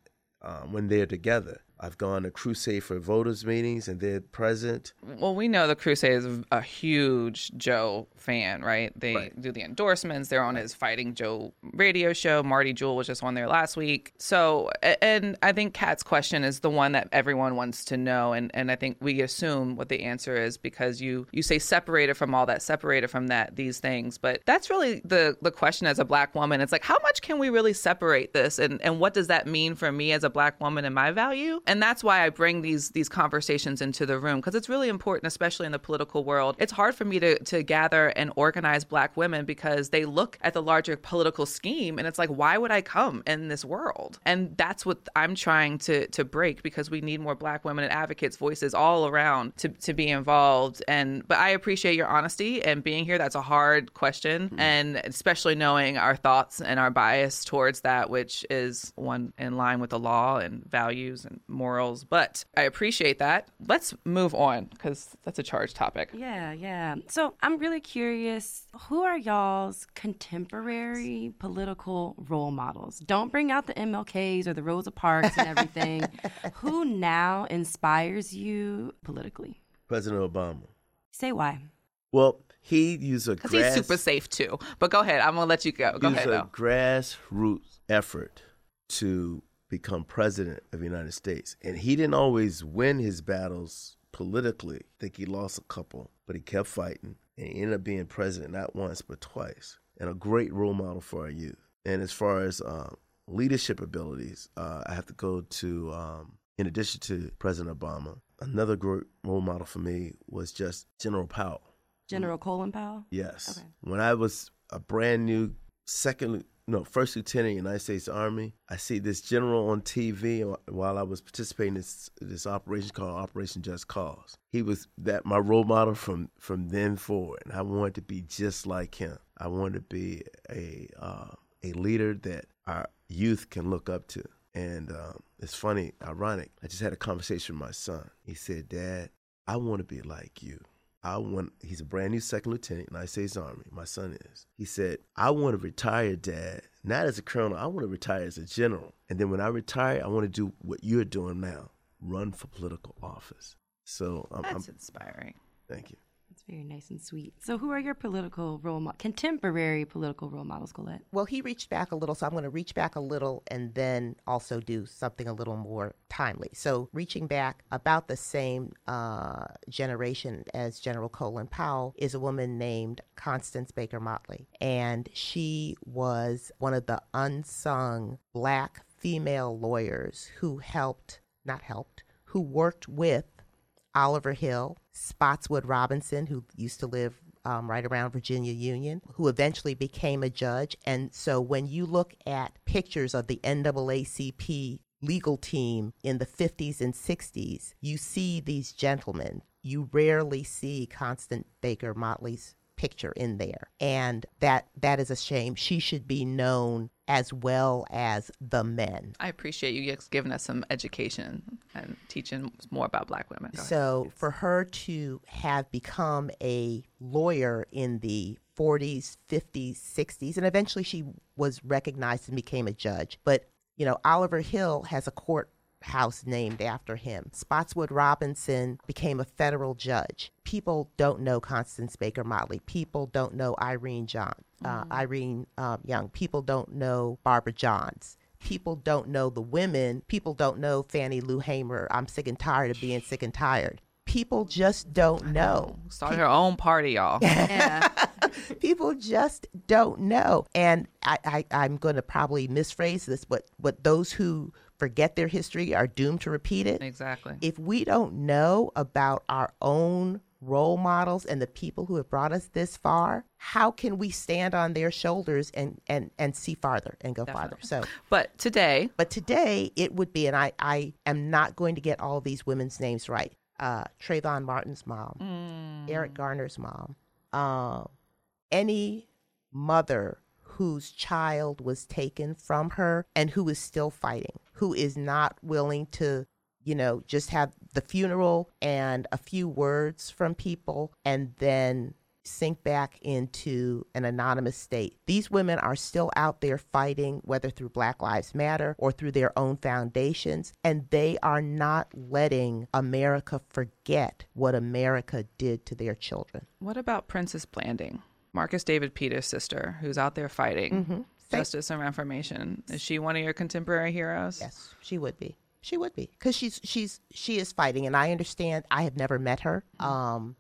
um, when they're together. I've gone to Crusade for Voters meetings, and they're present. Well, we know the Crusade is a huge Joe fan, right? They Right. do the endorsements. They're on his Fighting Joe radio show. Marty Jewell was just on there last week. So, and I think Kat's question is the one that everyone wants to know, and and I think we assume what the answer is because you you say separated from all that, separated from that these things, but that's really the the question as a black woman. It's like how much can we really separate this, and and what does that mean for me as a black woman and my value? And that's why I bring these these conversations into the room because it's really important, especially in the political world. It's hard for me to to gather and organize black women because they look at the larger political scheme and it's like, why would I come in this world? And that's what I'm trying to to break because we need more black women and advocates voices all around to to be involved. And but I appreciate your honesty and being here. That's a hard question, mm-hmm. and especially knowing our thoughts and our bias towards that, which is one in line with the law and values and morals. But I appreciate that. Let's move on because that's a charged topic. Yeah, yeah. So I'm really curious who are y'all's contemporary political role models? Don't bring out the MLKs or the Rosa Parks and everything. who now inspires you politically? President Obama. Say why. Well, he used a Because grass, he's super safe too. But go ahead. I'm gonna let you go. Go he ahead used a though. grassroots effort to become president of the United States, and he didn't always win his battles politically. I think he lost a couple, but he kept fighting, and he ended up being president not once but twice, and a great role model for our youth. And as far as um, leadership abilities, uh, I have to go to, um, in addition to President Obama, another great role model for me was just General Powell. General Colin Powell. Yes. Okay. When I was a brand new second, no, first lieutenant in the United States Army, I see this general on TV while I was participating in this this operation called Operation Just Cause. He was that my role model from from then forward, and I wanted to be just like him. I wanted to be a uh, a leader that our youth can look up to. And um, it's funny, ironic. I just had a conversation with my son. He said, "Dad, I want to be like you." I want, he's a brand new second lieutenant in the United States Army. My son is. He said, I want to retire, Dad, not as a colonel. I want to retire as a general. And then when I retire, I want to do what you're doing now run for political office. So um, I'm, I'm That's inspiring. thank you. Very nice and sweet. So, who are your political role models, contemporary political role models, Colette? Well, he reached back a little, so I'm going to reach back a little and then also do something a little more timely. So, reaching back about the same uh, generation as General Colin Powell is a woman named Constance Baker Motley. And she was one of the unsung black female lawyers who helped, not helped, who worked with Oliver Hill, Spotswood Robinson, who used to live um, right around Virginia Union, who eventually became a judge. And so when you look at pictures of the NAACP legal team in the 50s and 60s, you see these gentlemen. You rarely see Constance Baker Motley's picture in there. And that that is a shame. She should be known as well as the men. I appreciate you giving us some education and teaching more about Black women. Go ahead. So for her to have become a lawyer in the 40s, 50s, 60s, and eventually she was recognized and became a judge. But, you know, Oliver Hill has a courthouse named after him. Spotswood Robinson became a federal judge. People don't know Constance Baker Motley. People don't know Irene John, uh, Irene um, Young. People don't know Barbara Johns people don't know the women. People don't know Fannie Lou Hamer. I'm sick and tired of being sick and tired. People just don't know. Start her own party, y'all. People just don't know. And I, I, I'm going to probably misphrase this, but, but those who forget their history are doomed to repeat it. exactly. If we don't know about our own role models and the people who have brought us this far, how can we stand on their shoulders and, and, and see farther and go farther? So But today, But today it would be, and I, I am not going to get all these women's names right. Uh, Trayvon Martin's mom, Eric Garner's mom, uh, any mother whose child was taken from her and who is still fighting, who is not willing to, you know, just have the funeral and a few words from people and then sink back into an anonymous state. These women are still out there fighting, whether through Black Lives Matter or through their own foundations, and they are not letting America forget what America did to their children. what about Princess Blanding? Marcus David Peters' sister, who's out there fighting mm-hmm. Thank- justice and reformation. Is she one of your contemporary heroes? Yes, she would be. She would be because she's she's she is fighting, and I understand. I have never met her. Um,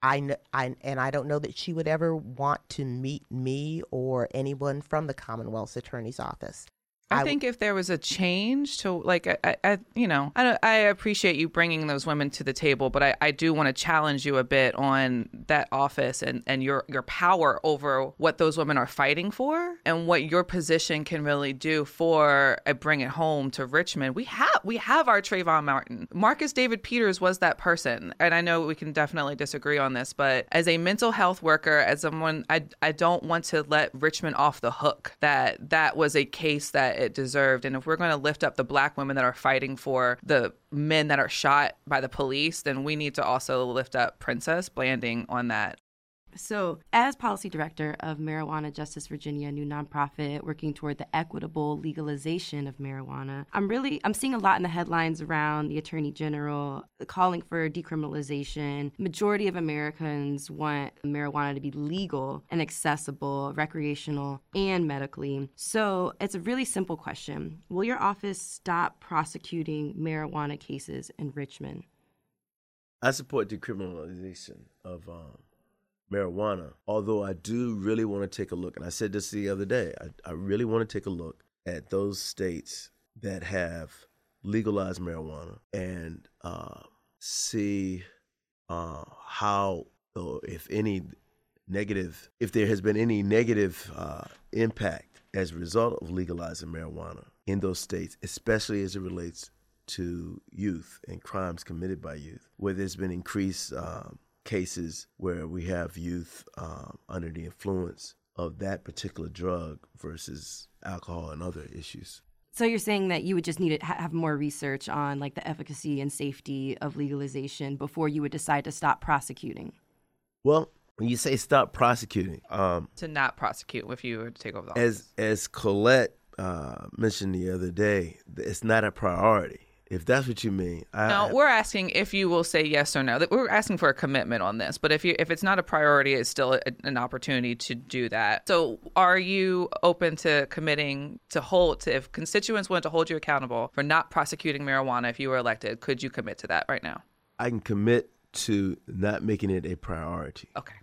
I, kn- I and I don't know that she would ever want to meet me or anyone from the Commonwealth's Attorney's Office. I, I- think if there was a change to like, I, I, I you know, I, I appreciate you bringing those women to the table, but I, I do want to challenge you a bit on that office and, and your your power over what those women are fighting for and what your position can really do for a bring it home to Richmond. We have we have our Trayvon Martin, Marcus David Peters was that person, and I know we can definitely disagree on this, but as a mental health worker, as someone, I I don't want to let Richmond off the hook that that was a case that it deserved. And if we're going to lift up the black women that are fighting for the men that are shot by the police, then we need to also lift up Princess Blanding on that. So, as policy director of Marijuana Justice Virginia, a new nonprofit working toward the equitable legalization of marijuana, I'm really I'm seeing a lot in the headlines around the Attorney General calling for decriminalization. Majority of Americans want marijuana to be legal and accessible, recreational and medically. So, it's a really simple question. Will your office stop prosecuting marijuana cases in Richmond? I support decriminalization of um, marijuana, although I do really want to take a look, and I said this the other day, I, I really want to take a look at those states that have legalized marijuana and uh, see uh, how, or if any negative, if there has been any negative uh, impact as a result of legalizing marijuana in those states, especially as it relates to youth and crimes committed by youth, where there's been increased um, cases where we have youth um, under the influence of that particular drug versus alcohol and other issues. So you're saying that you would just need to ha- have more research on like the efficacy and safety of legalization before you would decide to stop prosecuting. Well, when you say stop prosecuting, um, To not prosecute if you were to take over the as as Colette uh, mentioned the other day, it's not a priority. If that's what you mean, I, No, we're asking if you will say yes or no. We're asking for a commitment on this, but if you if it's not a priority, it's still a, an opportunity to do that. So, are you open to committing to hold to if constituents want to hold you accountable for not prosecuting marijuana if you were elected? Could you commit to that right now? I can commit to not making it a priority. Okay.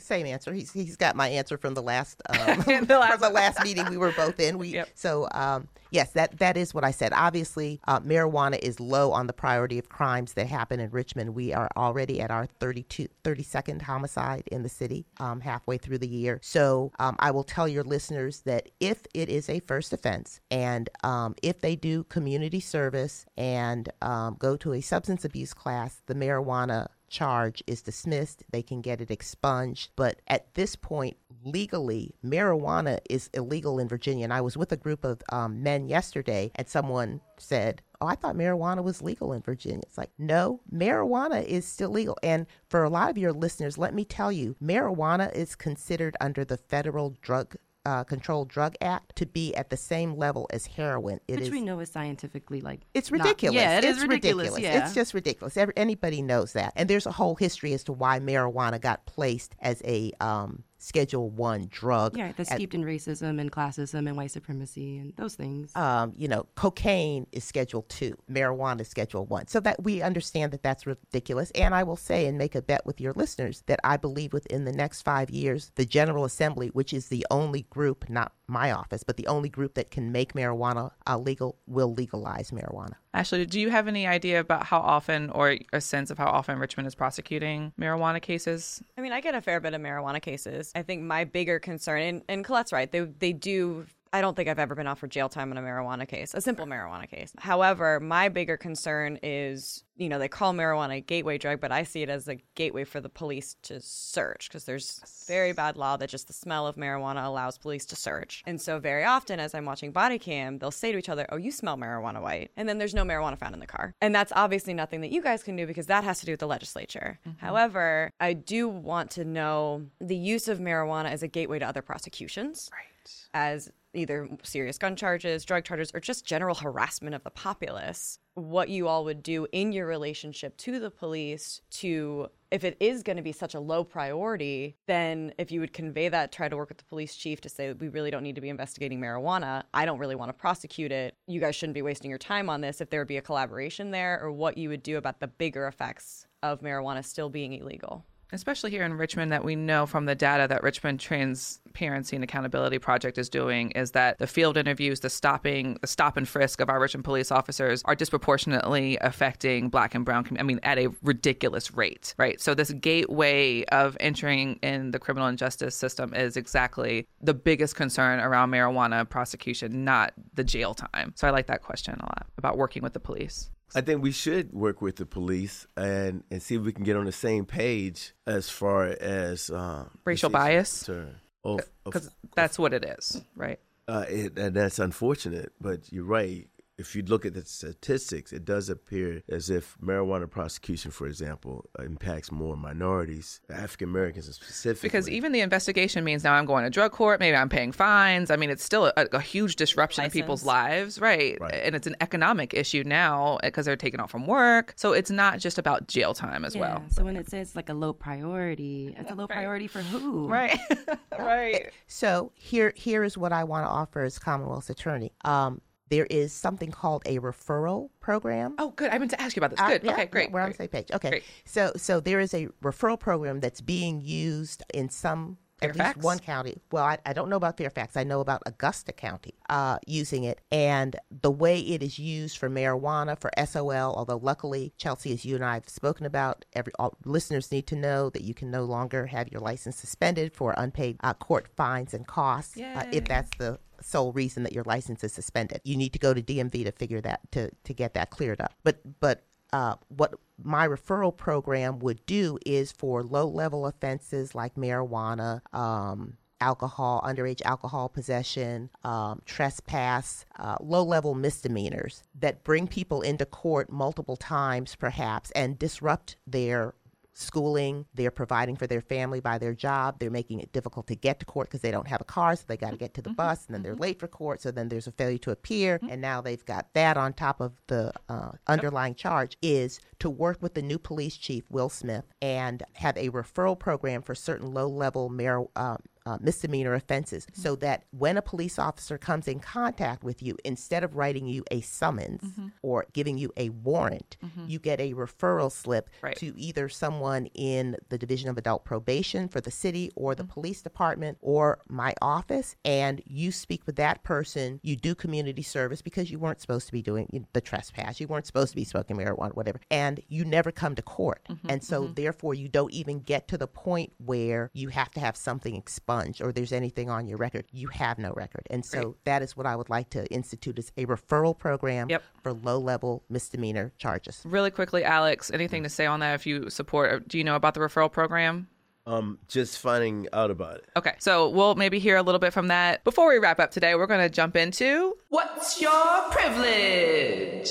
Same answer. He's he's got my answer from the last um, The last- from the last meeting we were both in. We Yep. so um, yes, that that is what I said. Obviously, uh, marijuana is low on the priority of crimes that happen in Richmond. We are already at our 32, 32nd homicide in the city, um, halfway through the year. So um, I will tell your listeners that if it is a first offense and um, if they do community service and um, go to a substance abuse class, the marijuana charge is dismissed. They can get it expunged. But at this point, legally, marijuana is illegal in Virginia. And I was with a group of um, men yesterday, and someone said, Oh, I thought marijuana was legal in Virginia. It's like, no, marijuana is still legal. And for a lot of your listeners, let me tell you, marijuana is considered under the federal drug. Uh, Controlled Drug Act to be at the same level as heroin. It Which is- we know is scientifically like it's not- ridiculous. yeah, it is it's ridiculous. Yeah, It's just ridiculous. Every, anybody knows that. And there's a whole history as to why marijuana got placed as a um, Schedule One drug. yeah, that's at- steeped in racism and classism and white supremacy and those things. um, you know, cocaine is Schedule Two, marijuana is Schedule One. So that we understand that that's ridiculous. And I will say and make a bet with your listeners that I believe within the next five years, the General Assembly, which is the only group, not my office, but the only group that can make marijuana uh, legal, will legalize marijuana. Ashley, do you have any idea about how often or a sense of how often Richmond is prosecuting marijuana cases? I mean, I get a fair bit of marijuana cases. I think my bigger concern, and, and Colette's right, they they do. I don't think I've ever been offered jail time on a marijuana case, a simple marijuana case. However, my bigger concern is, you know, they call marijuana a gateway drug, but I see it as a gateway for the police to search because there's very bad law that just the smell of marijuana allows police to search. And so, very often, as I'm watching body cam, they'll say to each other, Oh, you smell marijuana white. And then there's no marijuana found in the car. And that's obviously nothing that you guys can do because that has to do with the legislature. Mm-hmm. However, I do want to know the use of marijuana as a gateway to other prosecutions. Right. As either serious gun charges, drug charges, or just general harassment of the populace. What you all would do in your relationship to the police to, if it is going to be such a low priority, then if you would convey that, try to work with the police chief to say, we really don't need to be investigating marijuana. I don't really want to prosecute it. You guys shouldn't be wasting your time on this. If there would be a collaboration there, or what you would do about the bigger effects of marijuana still being illegal. Especially here in Richmond, that we know from the data that Richmond Transparency and Accountability Project is doing is that the field interviews, the stopping, the stop and frisk of our Richmond police officers are disproportionately affecting Black and Brown. I mean, at a ridiculous rate, right? So this gateway of entering in the criminal injustice system is exactly the biggest concern around marijuana prosecution, not the jail time. So I like that question a lot about working with the police. I think we should work with the police and, and see if we can get on the same page as far as um, Racial this issue is bias? concerned. Of- of- Because that's what it is, right? uh, it, and that's unfortunate, but you're right. If you look at the statistics, it does appear as if marijuana prosecution, for example, impacts more minorities, African Americans specifically. Because even the investigation means now I'm going to drug court, maybe I'm paying fines. I mean, it's still a, a huge disruption in people's lives, right? Right. And it's an economic issue now because they're taken off from work. So it's not just about jail time as well. So when it says like a low priority, it's a low priority for who? Right. right. So here, here is what I want to offer as Commonwealth's attorney. Um, there is something called a referral program. Oh, good. I meant to ask you about this. Uh, Good. yeah, okay, great. We're on the same page. Okay. Great. So so there is a referral program that's being used in some at Fairfax? least one county. Well, I, I don't know about Fairfax. I know about Augusta County uh, using it, and the way it is used for marijuana for SOL. Although luckily, Chelsea, as you and I have spoken about, every all, listeners need to know that you can no longer have your license suspended for unpaid uh, court fines and costs uh, if that's the sole reason that your license is suspended. You need to go to DMV to figure that to to get that cleared up. But but uh, what my referral program would do is for low level offenses like marijuana, um, alcohol, underage alcohol possession, um, trespass, uh, low level misdemeanors that bring people into court multiple times perhaps and disrupt their schooling they're providing for their family by their job they're making it difficult to get to court because they don't have a car so they got to get to the bus and then they're late for court so then there's a failure to appear and now they've got that on top of the uh, underlying charge is to work with the new police chief will smith and have a referral program for certain low level mar- uh, uh, misdemeanor offenses mm-hmm. so that when a police officer comes in contact with you, instead of writing you a summons mm-hmm. or giving you a warrant, mm-hmm. you get a referral slip Right. to either someone in the Division of Adult Probation for the city or the police department or my office. And you speak with that person. You do community service because you weren't supposed to be doing the trespass. You weren't supposed to be smoking marijuana, whatever. And you never come to court. and so, therefore, you don't even get to the point where you have to have something expunged or there's anything on your record. You have no record. And so, that is what I would like to institute as a referral program Yep. for low level misdemeanor charges. Really quickly, Alex, anything to say on that if you support? Do you know about the referral program? um, just finding out about it. Okay, so we'll maybe hear a little bit from that. Before we wrap up today, we're going to jump into What's Your Privilege?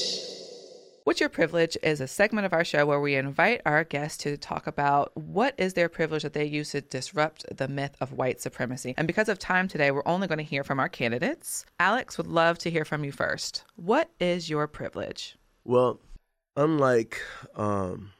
What's Your Privilege is a segment of our show where we invite our guests to talk about what is their privilege that they use to disrupt the myth of white supremacy. And because of time today, we're only going to hear from our candidates. Alex would love to hear from you first. What is your privilege? Well, unlike um,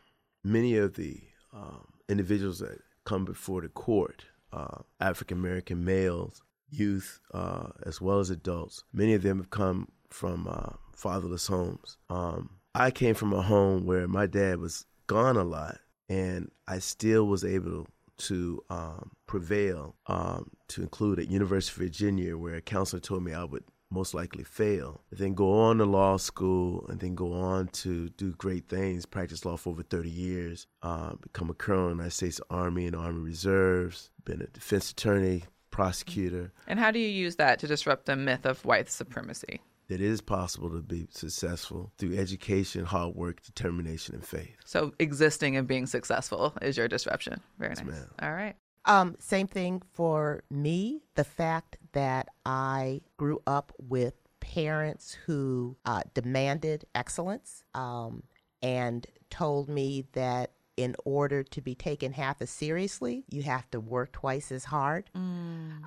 many of the um, individuals that come before the court, uh, African American males, youth, uh, as well as adults, many of them have come from uh, fatherless homes. Um, I came from a home where my dad was gone a lot, and I still was able to um, prevail um, to include at University of Virginia, where a counselor told me I would most likely fail, then go on to law school, and then go on to do great things, practice law for over 30 years, uh, become a colonel in the United States Army and Army Reserves, been a defense attorney, prosecutor. And how do you use that to disrupt the myth of white supremacy? It is possible to be successful through education, hard work, determination, and faith. So existing and being successful is your disruption. Very nice. ma'am. All right. Um, same thing for me. The fact that I grew up with parents who uh, demanded excellence um, and told me that in order to be taken half as seriously, you have to work twice as hard.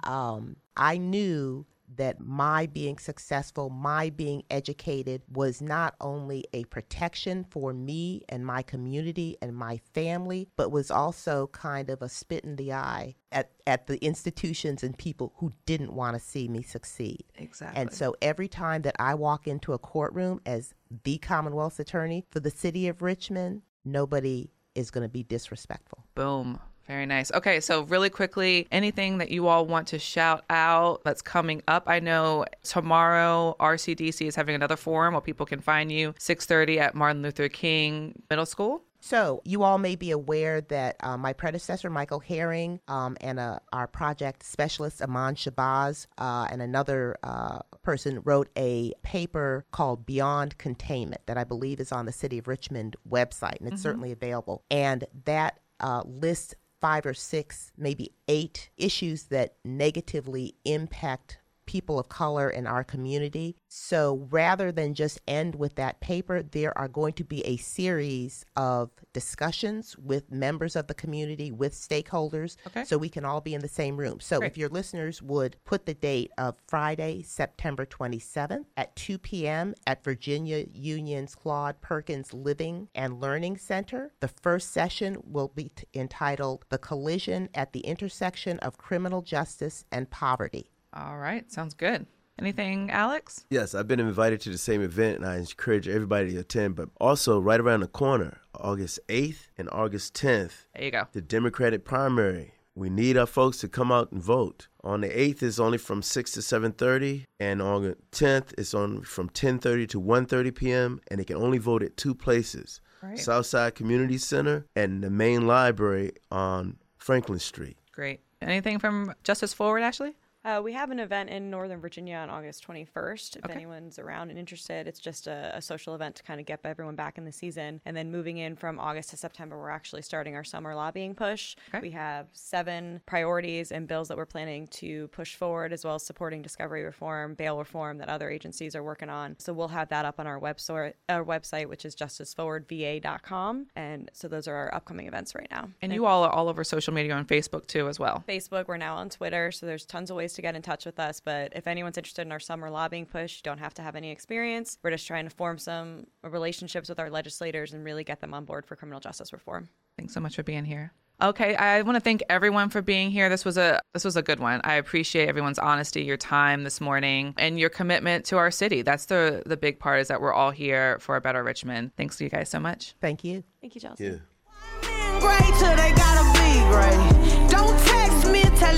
Um, I knew that my being successful, my being educated was not only a protection for me and my community and my family, but was also kind of a spit in the eye at, at the institutions and people who didn't want to see me succeed. Exactly. And so every time that I walk into a courtroom as the Commonwealth's attorney for the city of Richmond, nobody is going to be disrespectful. Boom. Very nice. Okay, so really quickly, anything that you all want to shout out that's coming up? I know tomorrow RCDC is having another forum where people can find you 6:30 at Martin Luther King Middle School. So, you all may be aware that uh, my predecessor, Michael Herring, um, and uh, our project specialist, Aman Shabazz, uh, and another uh, person wrote a paper called Beyond Containment that I believe is on the City of Richmond website, and it's certainly available. And that uh, lists five or six, maybe eight issues that negatively impact people of color in our community. So rather than just end with that paper, there are going to be a series of discussions with members of the community, with stakeholders, Okay. so we can all be in the same room. So Great. if your listeners would put the date of Friday, September 27th at 2 p.m. at Virginia Union's Claude Perkins Living and Learning Center, the first session will be t- entitled The Collision at the Intersection of Criminal Justice and Poverty. All right, sounds good. Anything, Alex? Yes, I've been invited to the same event, and I encourage everybody to attend. But also, right around the corner, August 8th and August 10th, There you go. the Democratic primary. We need our folks to come out and vote. On the 8th, is only from 6 to 7.30, and on the 10th, it's on from 10.30 to 1.30 p.m., and they can only vote at two places, Right. Southside Community Center and the main library on Franklin Street. Great. Anything from Justice Forward, Ashley? Uh, we have an event in Northern Virginia on August 21st. If Okay. anyone's around and interested, it's just a, a social event to kind of get everyone back in the season. And then moving in from August to September, we're actually starting our summer lobbying push. Okay. We have seven priorities and bills that we're planning to push forward, as well as supporting discovery reform, bail reform that other agencies are working on. So we'll have that up on our website, our website, which is justiceforwardva.com. And so those are our upcoming events right now. And you all are all over social media on Facebook too, as well. Facebook. We're now on Twitter, so there's tons of ways to get in touch with us. But if anyone's interested in our summer lobbying push, you don't have to have any experience. We're just trying to form some relationships with our legislators and really get them on board for criminal justice reform. Thanks so much for being here. Okay, I want to thank everyone for being here. This was a this was a good one. I appreciate everyone's honesty, your time this morning, and your commitment to our city. That's the the big part is that we're all here for a better Richmond. Thanks to you guys so much. Thank you. Thank you, Chelsea. Yeah.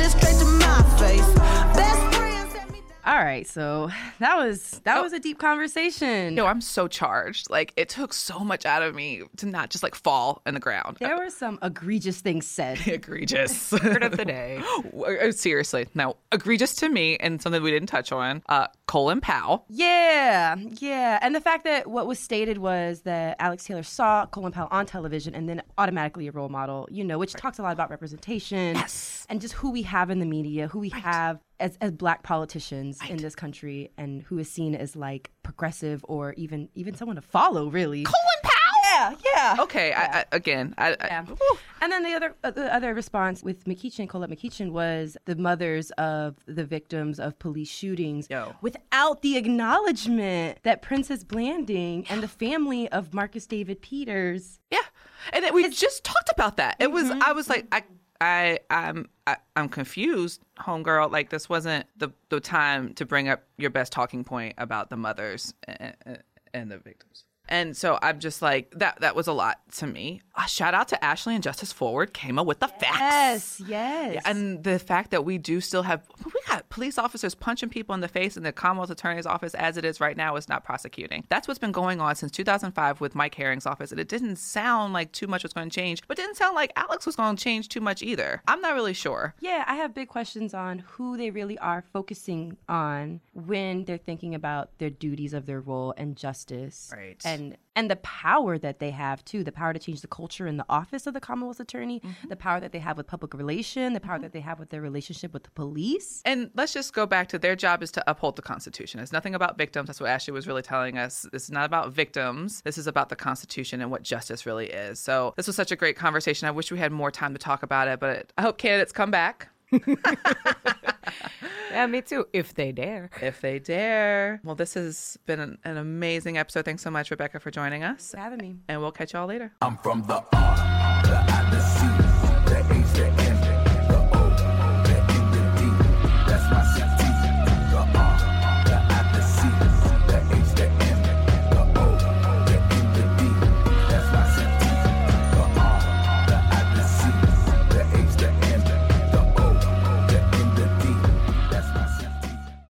It straight to my face. All right, so that was that was a deep conversation. No, I'm so charged. Like it took so much out of me to not just like fall in the ground. There were some egregious things said. egregious. Word of the day. Uh, Seriously, no, egregious to me and something we didn't touch on. Uh, Colin Powell. Yeah, yeah. And the fact that what was stated was that Alex Taylor saw Colin Powell on television and then automatically a role model, you know, which talks a lot about representation Yes. and just who we have in the media, who we have as, as black politicians in this country and who is seen as like progressive or even even someone to follow, really. Colin Powell. Yeah, yeah. Okay, I, I, again, I, I, Yeah. And then the other uh, the other response with McEachin, Colette McEachin, was the mothers of the victims of police shootings Yo. without the acknowledgement that Princess Blanding and the family of Marcus David Peters. Yeah, and it, we just talked about that. It was. I was like, I, I, I'm, I, I'm confused, homegirl. Like this wasn't the the time to bring up your best talking point about the mothers and, and the victims. And so I'm just like that. That was a lot to me. Uh, shout out to Ashley and Justice Forward came up with the facts. Yes, yes. And the fact that we do still have we got police officers punching people in the face in the Commonwealth Attorney's office as it is right now is not prosecuting. That's what's been going on since 2005 with Mike Herring's office, and it didn't sound like too much was going to change, but didn't sound like Alex was going to change too much either. I'm not really sure. Yeah, I have big questions on who they really are focusing on when they're thinking about their duties of their role and justice. Right. And and the power that they have too, the power to change the culture in the office of the Commonwealth Attorney, mm-hmm. the power that they have with public relation, the power mm-hmm. that they have with their relationship with the police. And let's just go back to their job is to uphold the Constitution. It's nothing about victims. That's what Ashley was really telling us. This is not about victims. This is about the Constitution and what justice really is. So this was such a great conversation. I wish we had more time to talk about it, but I hope candidates come back. Yeah, me too, if they dare. if they dare. Well, this has been an, an amazing episode. Thanks so much, Rebecca, for joining us. For having me. And we'll catch y'all later. I'm from the R, the I, the C, the H, the M,